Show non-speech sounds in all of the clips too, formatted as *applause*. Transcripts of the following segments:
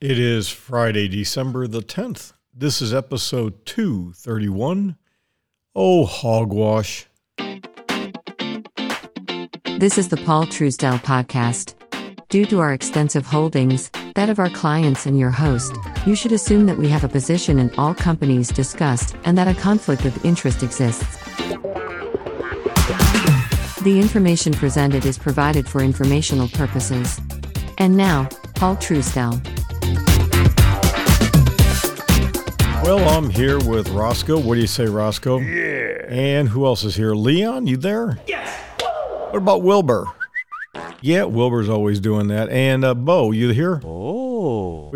It is Friday, December the 10th. This is episode 231. Oh, hogwash. This is the Paul Truesdell podcast. Due to our extensive holdings, that of our clients and your host, you should assume that we have a position in all companies discussed and that a conflict of interest exists. The information presented is provided for informational purposes. And now, Paul Truesdell. Well, I'm here with Roscoe. What do you say, Roscoe? Yeah. And who else is here? Leon, you there? Yes. What about Wilbur? Yeah, Wilbur's always doing that. And uh, Bo, you here? Oh.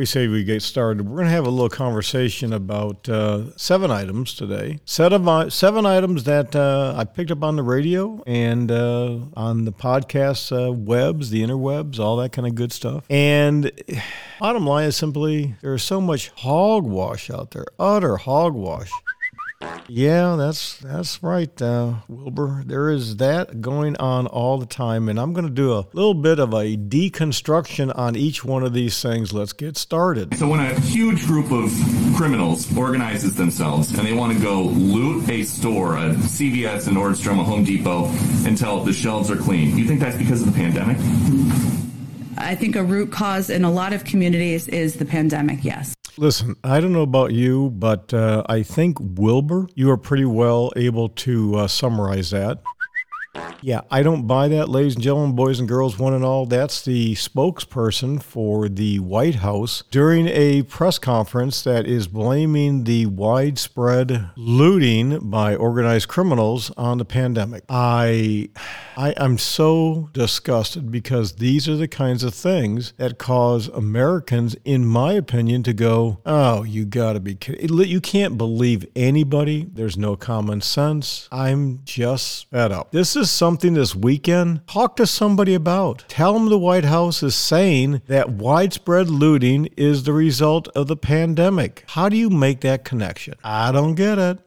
We say we get started. We're going to have a little conversation about uh, seven items today. Set of uh, seven items that uh, I picked up on the radio and uh, on the podcast uh, webs, the interwebs, all that kind of good stuff. And *sighs* bottom line is simply there's so much hogwash out there, utter hogwash. Yeah, that's that's right, uh, Wilbur. There is that going on all the time, and I'm going to do a little bit of a deconstruction on each one of these things. Let's get started. So when a huge group of criminals organizes themselves and they want to go loot a store, a CVS, a Nordstrom, a Home Depot, until the shelves are clean, you think that's because of the pandemic? I think a root cause in a lot of communities is the pandemic, yes. Listen, I don't know about you, but uh, I think Wilbur, you are pretty well able to uh, summarize that. Yeah, I don't buy that, ladies and gentlemen, boys and girls, one and all. That's the spokesperson for the White House during a press conference that is blaming the widespread looting by organized criminals on the pandemic. I, I am so disgusted because these are the kinds of things that cause Americans, in my opinion, to go, "Oh, you got to be kidding! You can't believe anybody. There's no common sense. I'm just fed up. This is something this weekend, talk to somebody about. Tell them the White House is saying that widespread looting is the result of the pandemic. How do you make that connection? I don't get it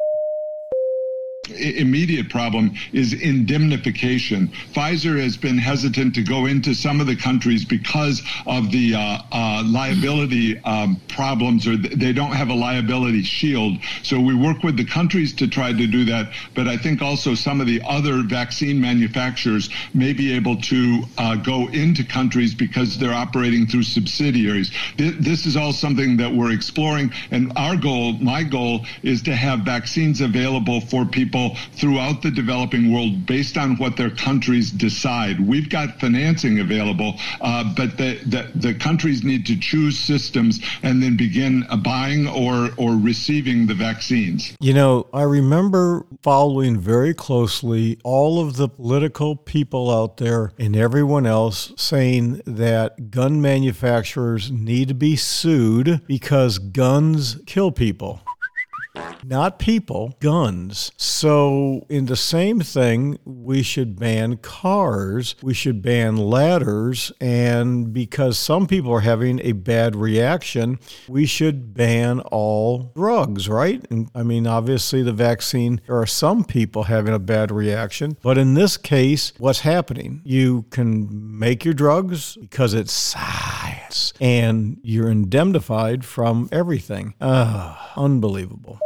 immediate problem is indemnification. Pfizer has been hesitant to go into some of the countries because of the uh, uh, liability um, problems, or they don't have a liability shield. So we work with the countries to try to do that. But I think also some of the other vaccine manufacturers may be able to uh, go into countries because they're operating through subsidiaries. This is all something that we're exploring. And our goal, my goal, is to have vaccines available for people people throughout the developing world based on what their countries decide. We've got financing available, uh, but the, the, the, countries need to choose systems and then begin buying or, or receiving the vaccines. You know, I remember following very closely all of the political people out there and everyone else saying that gun manufacturers need to be sued because guns kill people not people, guns. So, in the same thing, we should ban cars, we should ban ladders, and because some people are having a bad reaction, we should ban all drugs, right? And I mean, obviously, the vaccine, there are some people having a bad reaction, but in this case, what's happening? You can make your drugs because it's science, and you're indemnified from everything. Ah, unbelievable.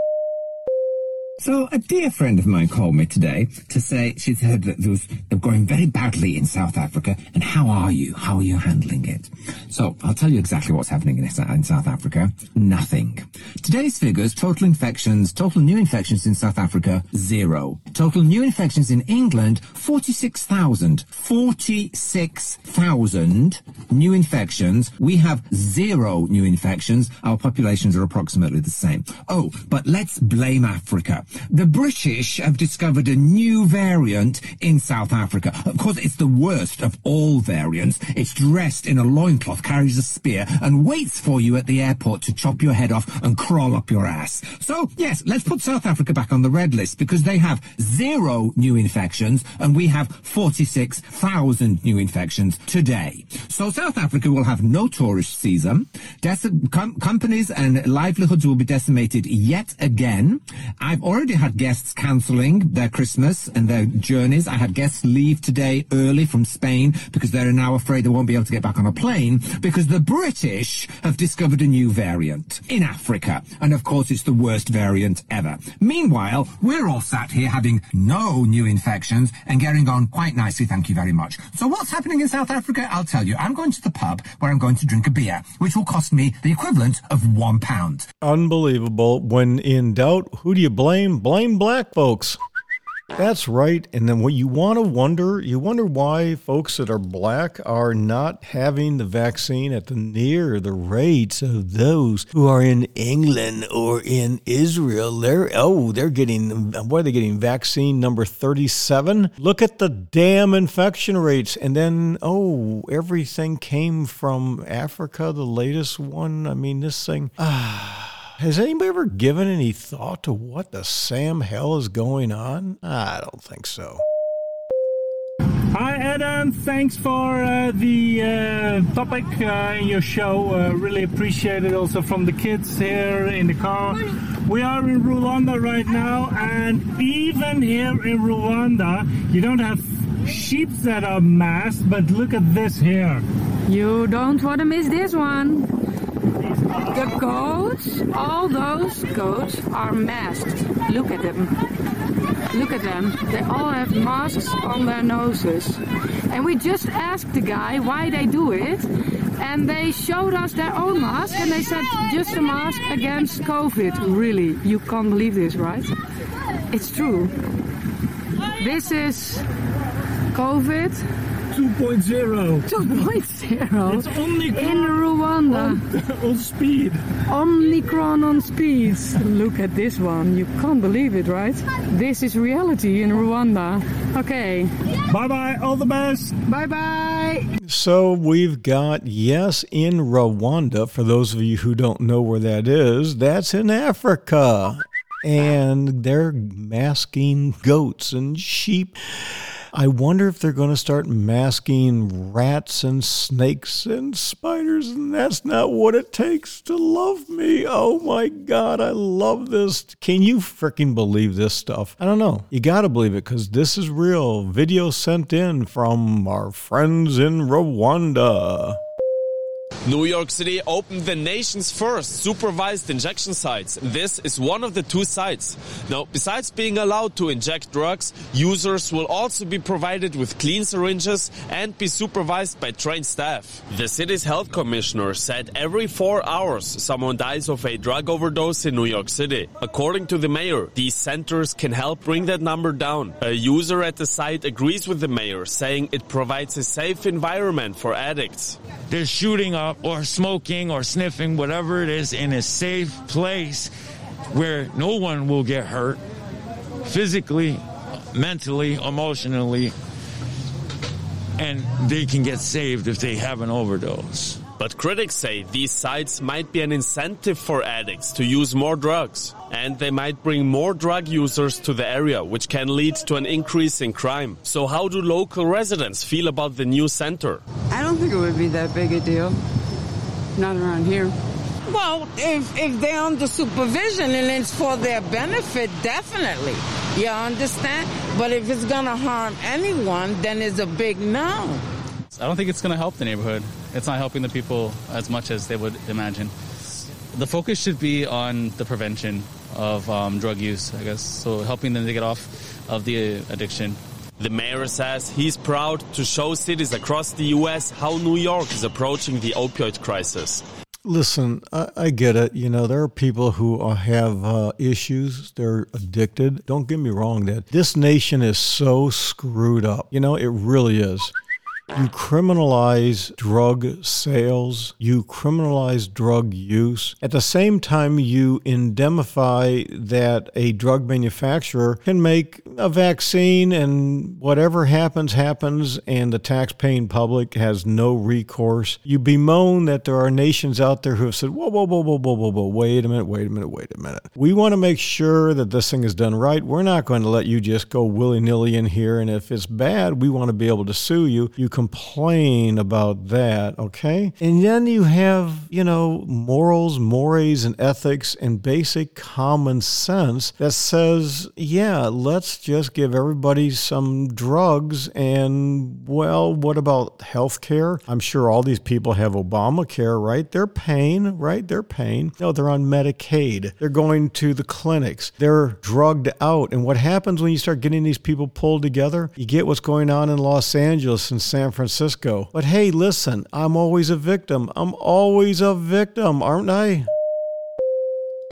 So a dear friend of mine called me today to say she's heard that there was they're going very badly in South Africa, and how are you? How are you handling it? So I'll tell you exactly what's happening in, in South Africa. Nothing. Today's figures: total infections, total new infections in South Africa, zero. Total new infections in England, forty-six thousand. Forty-six thousand new infections. We have zero new infections. Our populations are approximately the same. Oh, but let's blame Africa. The British have discovered a new variant in South Africa. Of course, it's the worst of all variants. It's dressed in a loincloth, carries a spear, and waits for you at the airport to chop your head off and crawl up your ass. So, yes, let's put South Africa back on the red list because they have zero new infections and we have 46,000 new infections today. So South Africa will have no tourist season. Com- companies and livelihoods will be decimated yet again. I've already already had guests cancelling their Christmas and their journeys. I had guests leave today early from Spain because they're now afraid they won't be able to get back on a plane because the British have discovered a new variant in Africa. And of course, it's the worst variant ever. Meanwhile, we're all sat here having no new infections and getting on quite nicely, thank you very much. So what's happening in South Africa? I'll tell you. I'm going to the pub where I'm going to drink a beer, which will cost me the equivalent of one pound. Unbelievable. When in doubt, who do you blame? Blame black folks. That's right. And then what you want to wonder, you wonder why folks that are black are not having the vaccine at the near the rates of those who are in England or in Israel. They're oh, they're getting what are they getting? Vaccine number 37? Look at the damn infection rates. And then oh, everything came from Africa, the latest one. I mean, this thing *sighs* ah has anybody ever given any thought to what the Sam hell is going on? I don't think so. Hi, Adam. Thanks for uh, the uh, topic uh, in your show. Uh, really appreciate it also from the kids here in the car. We are in Rwanda right now, and even here in Rwanda, you don't have sheep that are masked, but look at this here. You don't want to miss this one. The goats, all those goats are masked. Look at them. Look at them. They all have masks on their noses. And we just asked the guy why they do it. And they showed us their own mask and they said just a mask against COVID. Really, you can't believe this, right? It's true. This is COVID 2.0. 2.0. It's Omicron in Rwanda. On, *laughs* on speed. Omnicron on speed. Look at this one. You can't believe it, right? This is reality in Rwanda. Okay. Bye bye. All the best. Bye bye. So we've got, yes, in Rwanda, for those of you who don't know where that is, that's in Africa. And they're masking goats and sheep. I wonder if they're going to start masking rats and snakes and spiders, and that's not what it takes to love me. Oh my God, I love this. Can you freaking believe this stuff? I don't know. You got to believe it because this is real. Video sent in from our friends in Rwanda. New York City opened the nation's first supervised injection sites. This is one of the two sites. Now, besides being allowed to inject drugs, users will also be provided with clean syringes and be supervised by trained staff. The city's health commissioner said every four hours someone dies of a drug overdose in New York City. According to the mayor, these centers can help bring that number down. A user at the site agrees with the mayor, saying it provides a safe environment for addicts. They're shooting up or smoking or sniffing, whatever it is, in a safe place where no one will get hurt physically, mentally, emotionally, and they can get saved if they have an overdose. But critics say these sites might be an incentive for addicts to use more drugs. And they might bring more drug users to the area, which can lead to an increase in crime. So, how do local residents feel about the new center? I don't think it would be that big a deal. Not around here. Well, if, if they're under supervision and it's for their benefit, definitely. You understand? But if it's going to harm anyone, then it's a big no. I don't think it's going to help the neighborhood. It's not helping the people as much as they would imagine. The focus should be on the prevention of um, drug use, I guess. So helping them to get off of the addiction. The mayor says he's proud to show cities across the U.S. how New York is approaching the opioid crisis. Listen, I, I, get it. You know, there are people who have uh, issues. They're addicted. Don't get me wrong, that this nation is so screwed up. You know, it really is. You criminalize drug sales, you criminalize drug use. At the same time, you indemnify that a drug manufacturer can make a vaccine and whatever happens, happens, and the tax-paying public has no recourse. You bemoan that there are nations out there who have said, whoa, whoa, whoa, whoa, whoa, whoa, whoa, wait a minute, wait a minute, wait a minute. We want to make sure that this thing is done right. We're not going to let you just go willy-nilly in here, and if it's bad, we want to be able to sue you. You complain about that, okay? And then you have, you know, morals, mores, and ethics and basic common sense that says, yeah, let's just give everybody some drugs and, well, what about health care? I'm sure all these people have Obamacare, right? They're paying, right? They're paying. No, they're on Medicaid. They're going to the clinics. They're drugged out. And what happens when you start getting these people pulled together? You get what's going on in Los Angeles and San Francisco. But hey, listen, I'm always a victim. I'm always a victim, aren't I?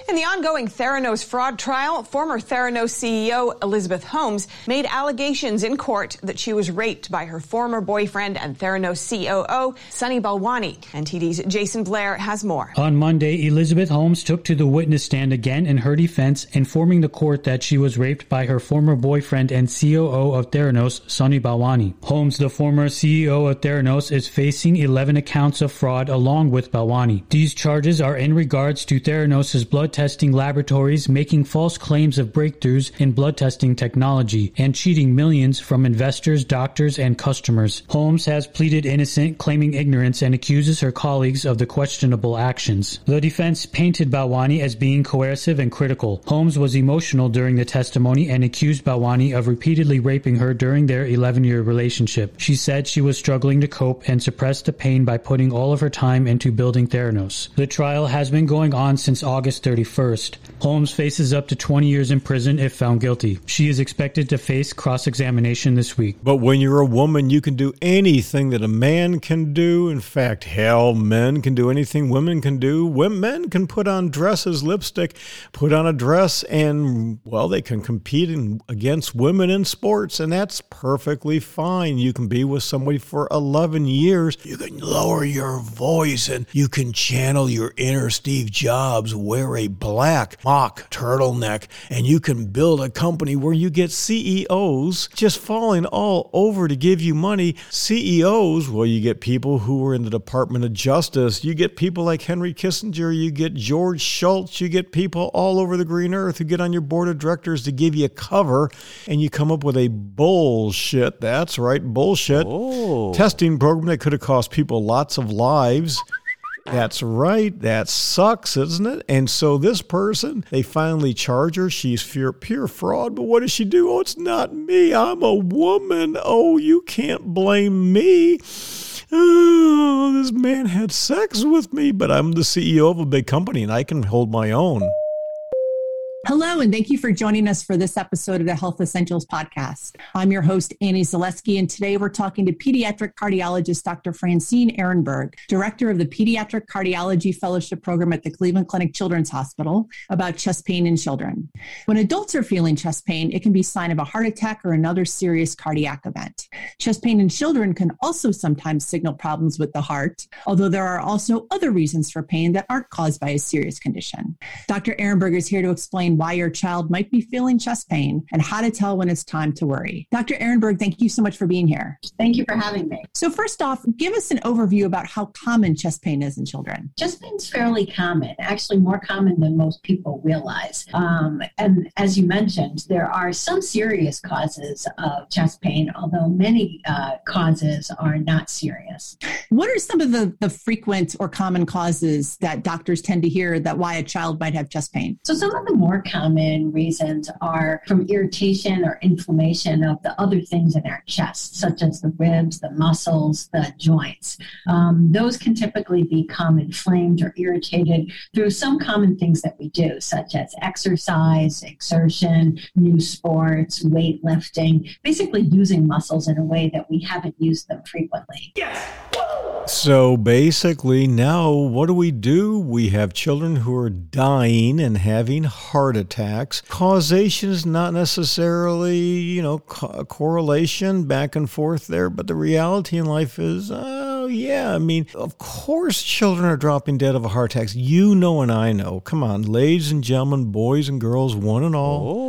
In the ongoing Theranos fraud trial, former Theranos CEO Elizabeth Holmes made allegations in court that she was raped by her former boyfriend and Theranos COO, Sunny Balwani. NTD's Jason Blair has more. On Monday, Elizabeth Holmes took to the witness stand again in her defense, informing the court that she was raped by her former boyfriend and COO of Theranos, Sunny Balwani. Holmes, the former CEO of Theranos, is facing 11 accounts of fraud along with Balwani. These charges are in regards to Theranos' blood testing laboratories making false claims of breakthroughs in blood testing technology and cheating millions from investors, doctors, and customers. Holmes has pleaded innocent, claiming ignorance, and accuses her colleagues of the questionable actions. The defense painted Balwani as being coercive and critical. Holmes was emotional during the testimony and accused Balwani of repeatedly raping her during their 11 year relationship. She said she was struggling to cope and suppress the pain by putting all of her time into building Theranos. The trial has been going on since August 31st. Holmes faces up to 20 years in prison if found guilty. She is expected to face cross examination this week. But when you're a woman, you can do anything that a man can do. In fact, hell, men can do anything women can do. Men can put on dresses, lipstick, put on a dress, and, well, they can compete in, against women in sports, and that's perfectly fine. You can be with somebody for 11 years. You can lower your voice and you can channel your inner Steve Jobs, wear a black mock turtleneck, and you can build a company where you get CEOs just falling all over to give you money. CEOs, well, you get people who are in the Department of Justice, you get people like Henry Kissinger, you get George Shultz, you get people all over the green earth who get on your board of directors to give you a cover, and you come up with a bullshit, that's right, bullshit oh. testing program that could have cost people lots of lives. That's right. That sucks, isn't it? And so this person, they finally charge her. She's pure, pure fraud. But what does she do? Oh, it's not me. I'm a woman. Oh, you can't blame me. Oh, this man had sex with me, but I'm the CEO of a big company and I can hold my own. Hello, and thank you for joining us for this episode of the Health Essentials Podcast. I'm your host, Annie Zaleski, and today we're talking to pediatric cardiologist Dr. Francine Erenberg, director of the Pediatric Cardiology Fellowship Program at the Cleveland Clinic Children's Hospital, about chest pain in children. When adults are feeling chest pain, it can be a sign of a heart attack or another serious cardiac event. Chest pain in children can also sometimes signal problems with the heart, although there are also other reasons for pain that aren't caused by a serious condition. Dr. Erenberg is here to explain why your child might be feeling chest pain and how to tell when it's time to worry. Dr. Erenberg, thank you so much for being here. Thank you for having me. So, first off, give us an overview about how common chest pain is in children. Chest pain is fairly common, actually more common than most people realize. Um, and as you mentioned, there are some serious causes of chest pain, although many uh, causes are not serious. What are some of the, the frequent or common causes that doctors tend to hear that why a child might have chest pain? So, some of the more common reasons are from irritation or inflammation of the other things in our chest, such as the ribs, the muscles, the joints. Um, those can typically become inflamed or irritated through some common things that we do, such as exercise, exertion, new sports, weightlifting, basically using muscles in a way that we haven't used them frequently. Yes! So basically, now what do we do? We have children who are dying and having heart attacks. Causation is not necessarily, you know, co- correlation back and forth there, but the reality in life is, oh, yeah. I mean, of course, children are dropping dead of a heart attacks. You know, and I know. Come on, ladies and gentlemen, boys and girls, one and all. Oh.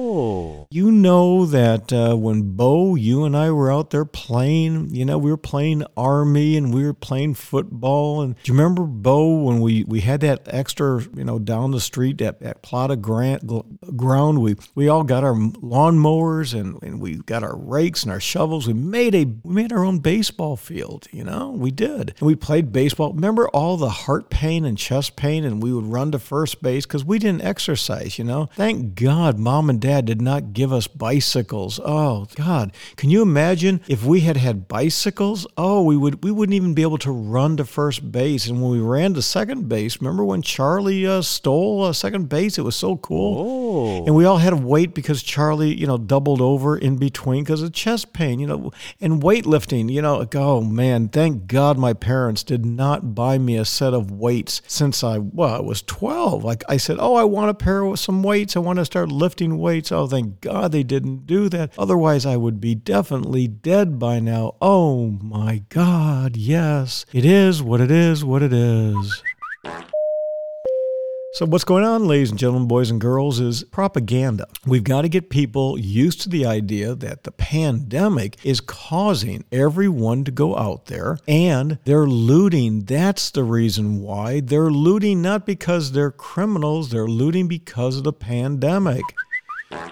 You know that uh, when Bo, you and I were out there playing, you know, we were playing Army and we were playing football. And do you remember, Bo, when we, we had that extra, you know, down the street, that, that plot of grant, ground? We, we all got our lawnmowers and, and we got our rakes and our shovels. We made a we made our own baseball field, you know, we did. And we played baseball. Remember all the heart pain and chest pain, and we would run to first base because we didn't exercise, you know? Thank God mom and dad did not give us bicycles. Oh, God. Can you imagine if we had had bicycles? Oh, we, would, we wouldn't even be able to run to first base. And when we ran to second base, remember when Charlie uh, stole uh, second base? It was so cool. Oh. And we all had to wait because Charlie, you know, doubled over in between because of chest pain, you know, and weightlifting, you know. Oh, man, thank God my parents did not buy me a set of weights since I, well, I was 12. Like I said, oh, I want a pair of some weights. I want to start lifting weights. Oh, thank God they didn't do that. Otherwise, I would be definitely dead by now. Oh my God, yes. It is what it is, what it is. So, what's going on, ladies and gentlemen, boys and girls, is propaganda. We've got to get people used to the idea that the pandemic is causing everyone to go out there and they're looting. That's the reason why. They're looting not because they're criminals, they're looting because of the pandemic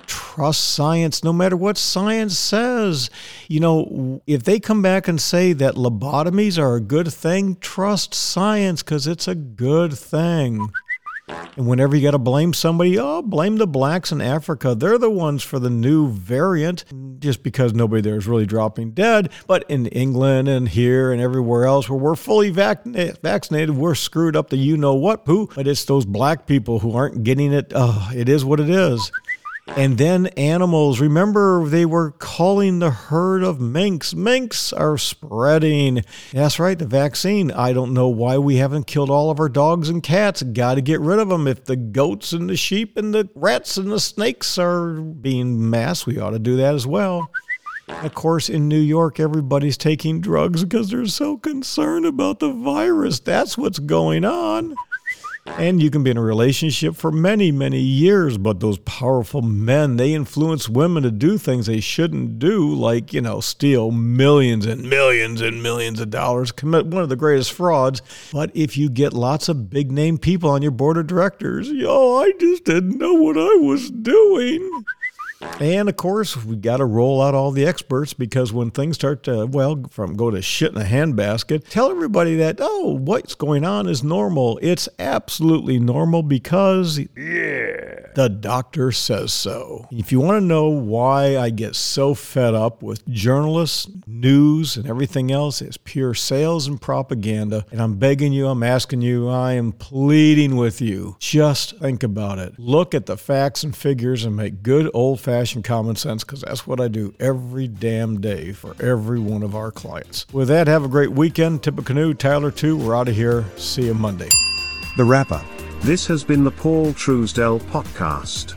trust science no matter what science says. You know, if they come back and say that lobotomies are a good thing, trust science because it's a good thing. And whenever you got to blame somebody, oh, blame the blacks in Africa. They're the ones for the new variant, just because nobody there is really dropping dead. But in England and here and everywhere else where we're fully vac- vaccinated, we're screwed up the you know what who. But it's those black people who aren't getting it. Oh, it is what it is. And then animals. Remember, they were calling the herd of minks. Minks are spreading. That's right, the vaccine. I don't know why we haven't killed all of our dogs and cats. Got to get rid of them. If the goats and the sheep and the rats and the snakes are being mass, we ought to do that as well. Of course, in New York, everybody's taking drugs because they're so concerned about the virus. That's what's going on. And you can be in a relationship for many, many years, but those powerful men, they influence women to do things they shouldn't do, like, you know, steal millions and millions and millions of dollars, commit one of the greatest frauds. But if you get lots of big name people on your board of directors, yo, I just didn't know what I was doing. And of course, we got to roll out all the experts because when things start to, well, from go to shit in a handbasket, tell everybody that, oh, what's going on is normal. It's absolutely normal because yeah. the doctor says so. If you want to know why I get so fed up with journalists, news, and everything else, it's pure sales and propaganda. And I'm begging you, I'm asking you, I am pleading with you. Just think about it. Look at the facts and figures and make good old fashioned fashioned common sense because that's what I do every damn day for every one of our clients. With that, have a great weekend. Tippecanoe, Tyler too. We're out of here. See you Monday. The wrap up. This has been the Paul Truesdell Podcast.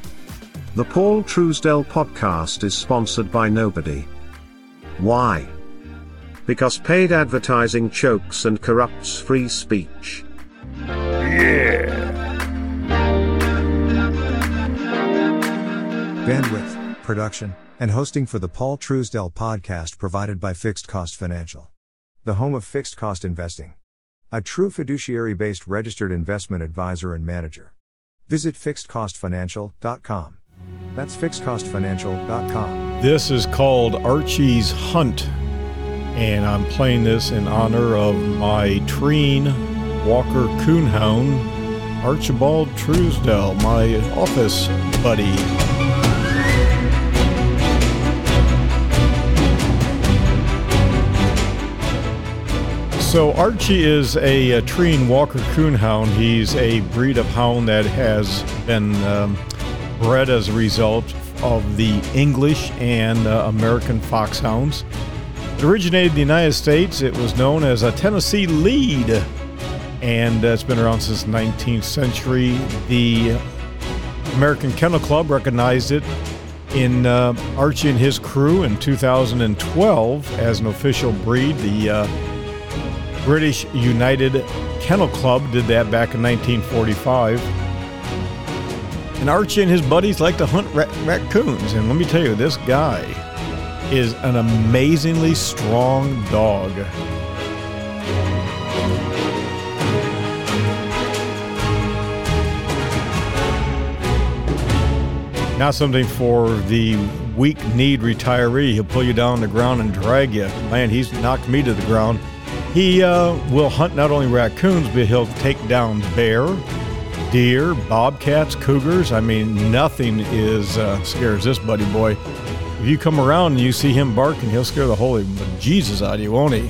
The Paul Truesdell Podcast is sponsored by nobody. Why? Because paid advertising chokes and corrupts free speech. Yeah. Bandwidth, production, and hosting for the Paul Truesdell podcast provided by Fixed Cost Financial, the home of fixed cost investing. A true fiduciary based registered investment advisor and manager. Visit fixedcostfinancial.com. That's fixedcostfinancial.com. This is called Archie's Hunt, and I'm playing this in honor of my Treeing Walker Coonhound, Archibald Truesdell, my office buddy. So Archie is a, a Treeing Walker Coonhound. He's a breed of hound that has been um, bred as a result of the English and uh, American foxhounds. It originated in the United States. It was known as a Tennessee Lead, and uh, it's been around since the 19th century. The American Kennel Club recognized it in uh, Archie and his crew in 2012 as an official breed. The uh, British United Kennel Club did that back in 1945. And Archie and his buddies like to hunt ra- raccoons. And let me tell you, this guy is an amazingly strong dog. Not something for the weak kneed retiree. He'll pull you down on the ground and drag you. Man, he's knocked me to the ground. He uh, will hunt not only raccoons, but he'll take down bear, deer, bobcats, cougars. I mean, nothing is uh, scares this buddy boy. If you come around and you see him barking, he'll scare the holy Jesus out of you, won't he?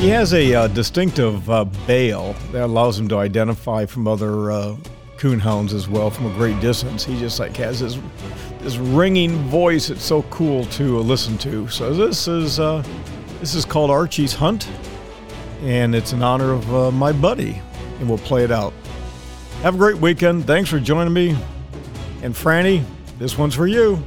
He has a uh, distinctive uh, bail that allows him to identify from other uh, coonhounds as well from a great distance. He just like has this this ringing voice. It's so cool to listen to. So this is uh, this is called Archie's Hunt, and it's in honor of uh, my buddy, and we'll play it out. Have a great weekend. Thanks for joining me, and Franny, this one's for you.